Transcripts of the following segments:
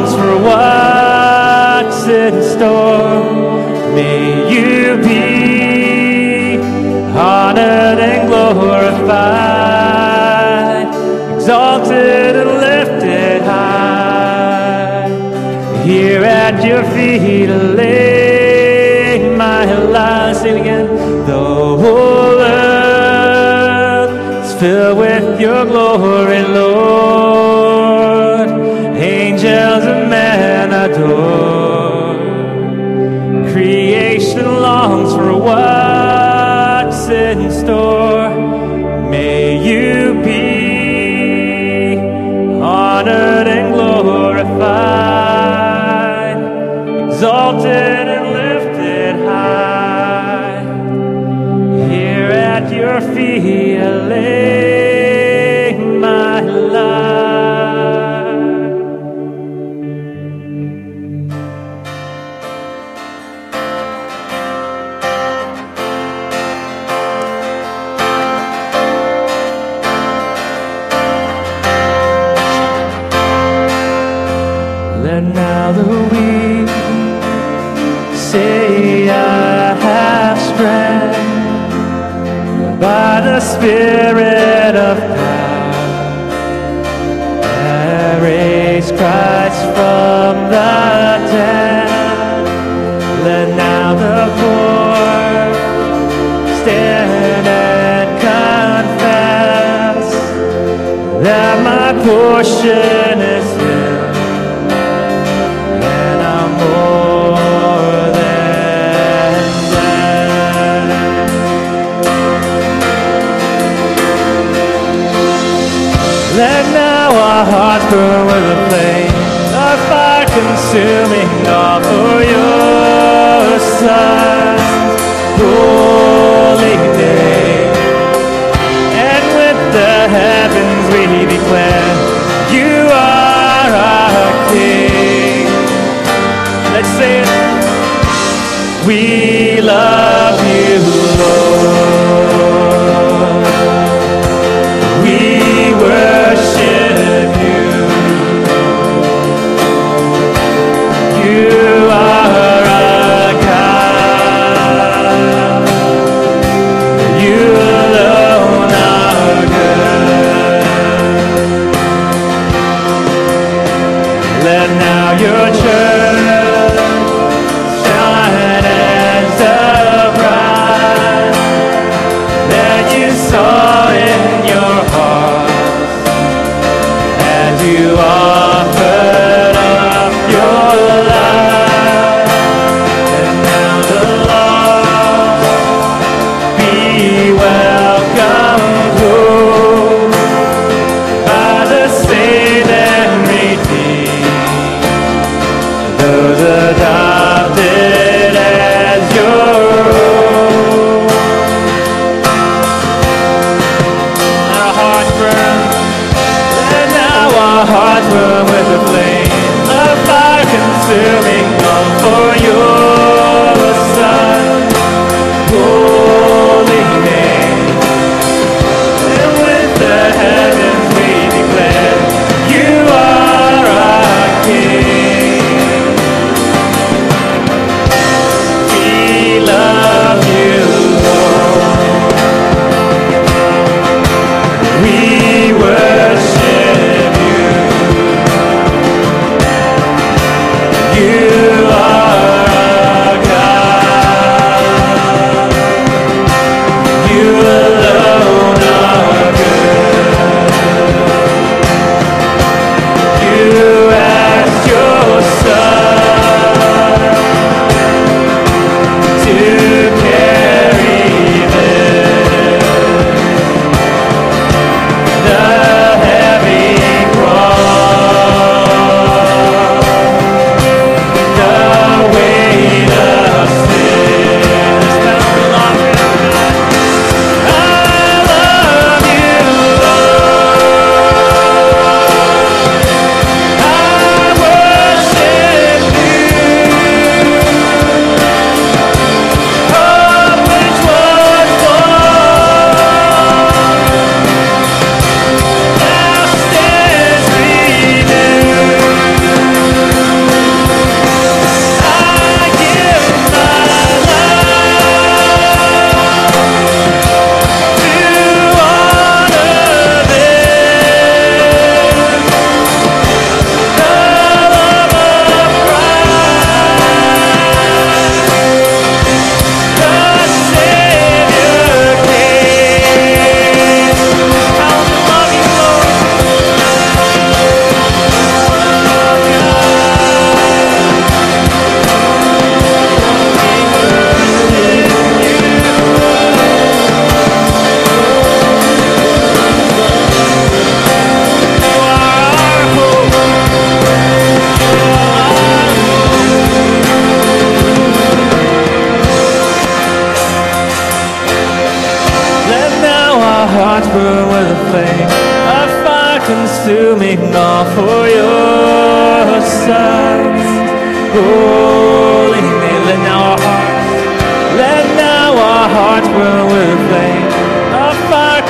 knows for what's in store. May you be honored and glorified, exalted and lifted high. Here at your feet, I lay my life. Sing again. The whole earth is filled with your glory, Lord. world. still. supper with a flame, a fire consuming all for your side.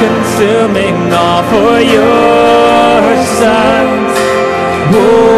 Consuming all for your sons.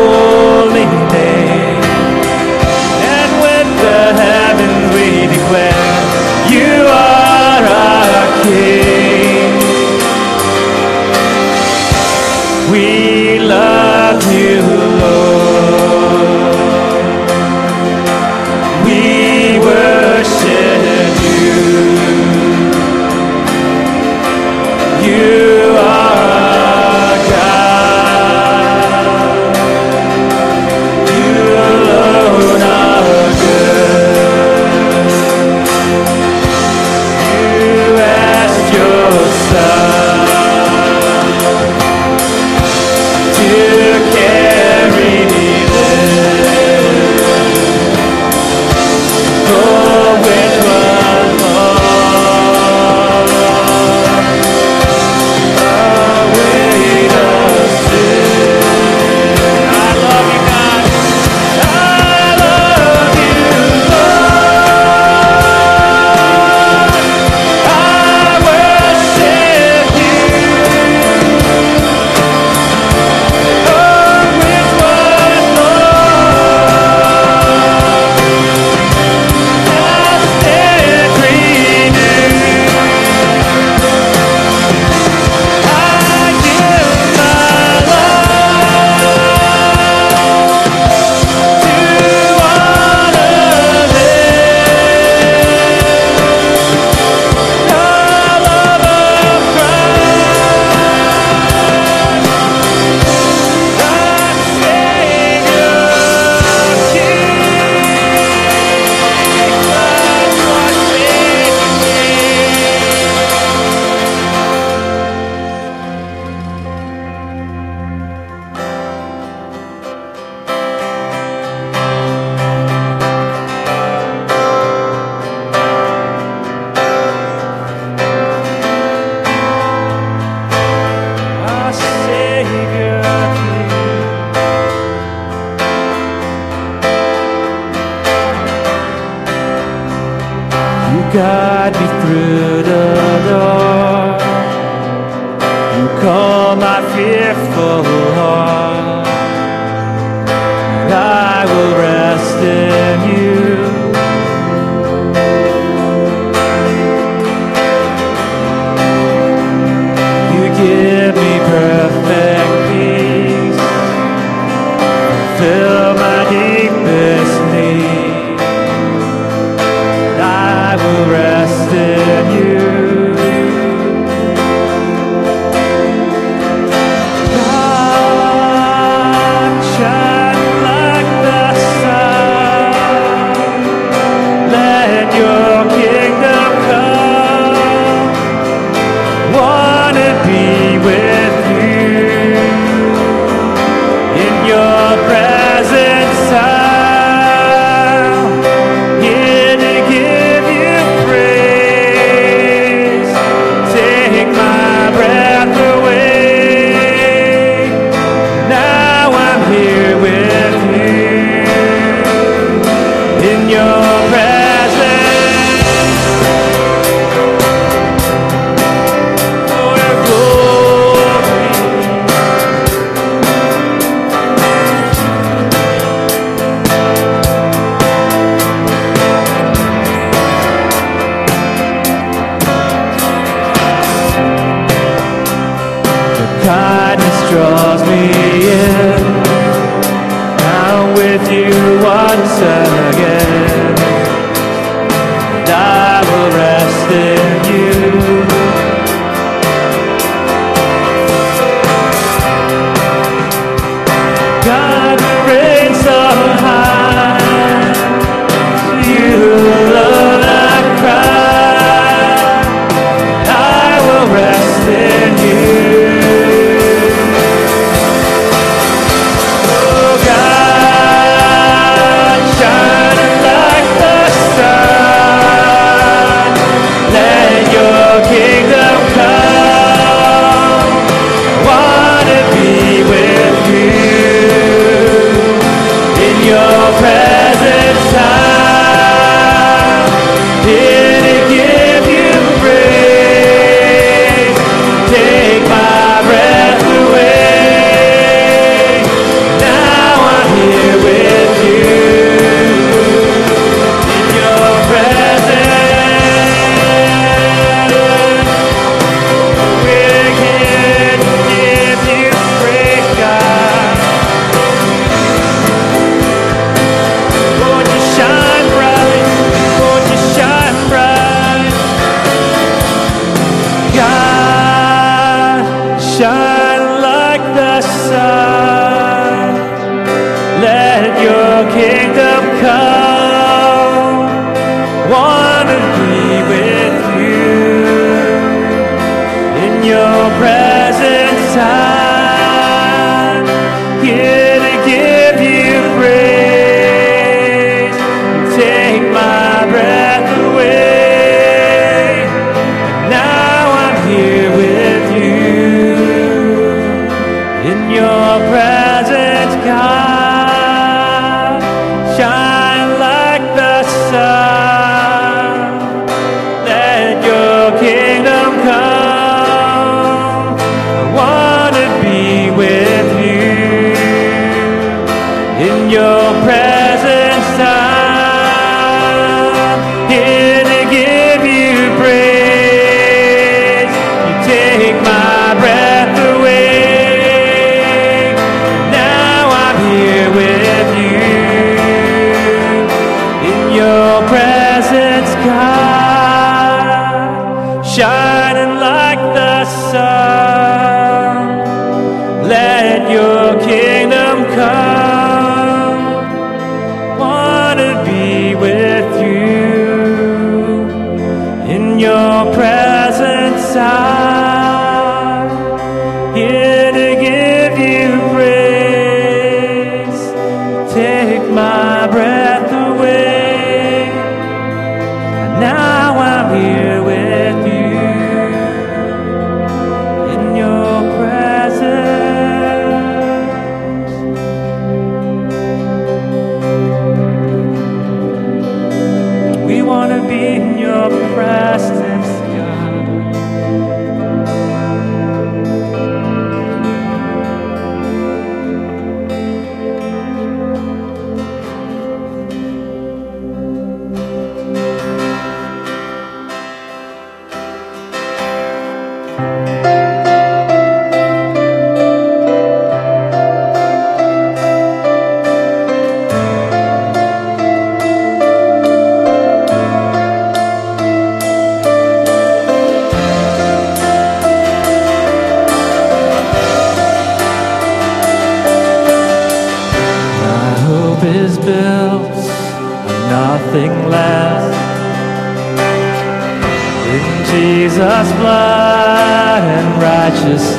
Yeah.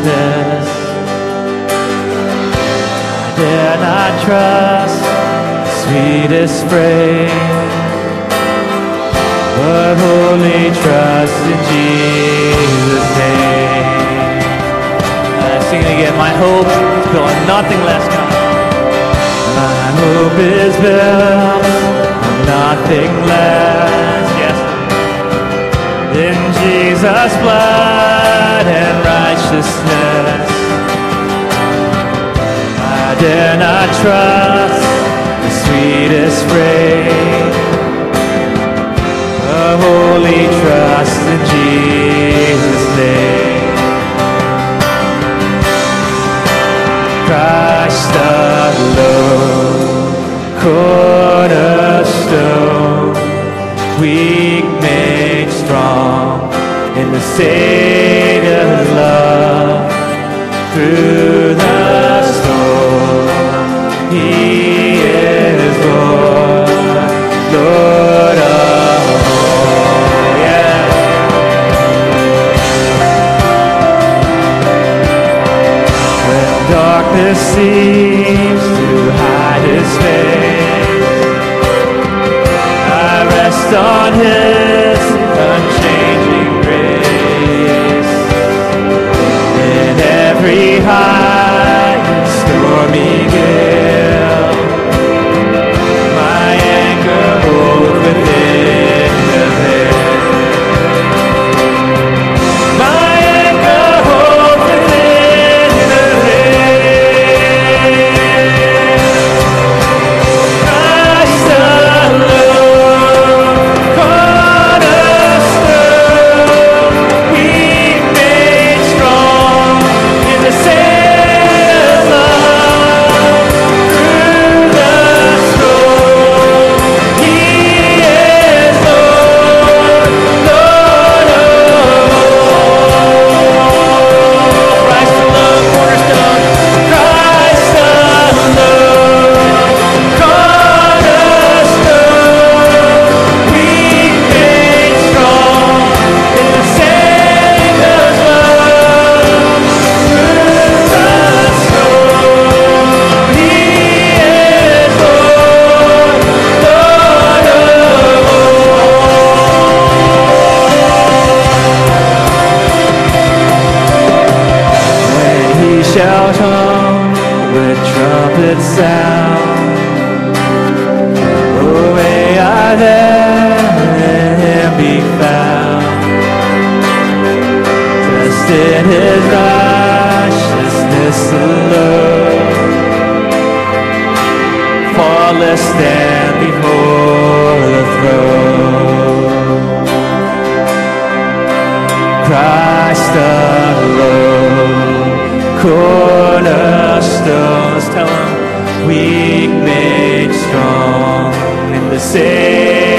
justice. I dare not trust the sweetest frame, but wholly trust in Jesus' name. I sing it again. My hope is built nothing less. My hope is built on nothing less in Jesus' blood and righteousness. I dare not trust the sweetest phrase, a holy trust in Jesus' name. Christ alone. Savior's love. Through in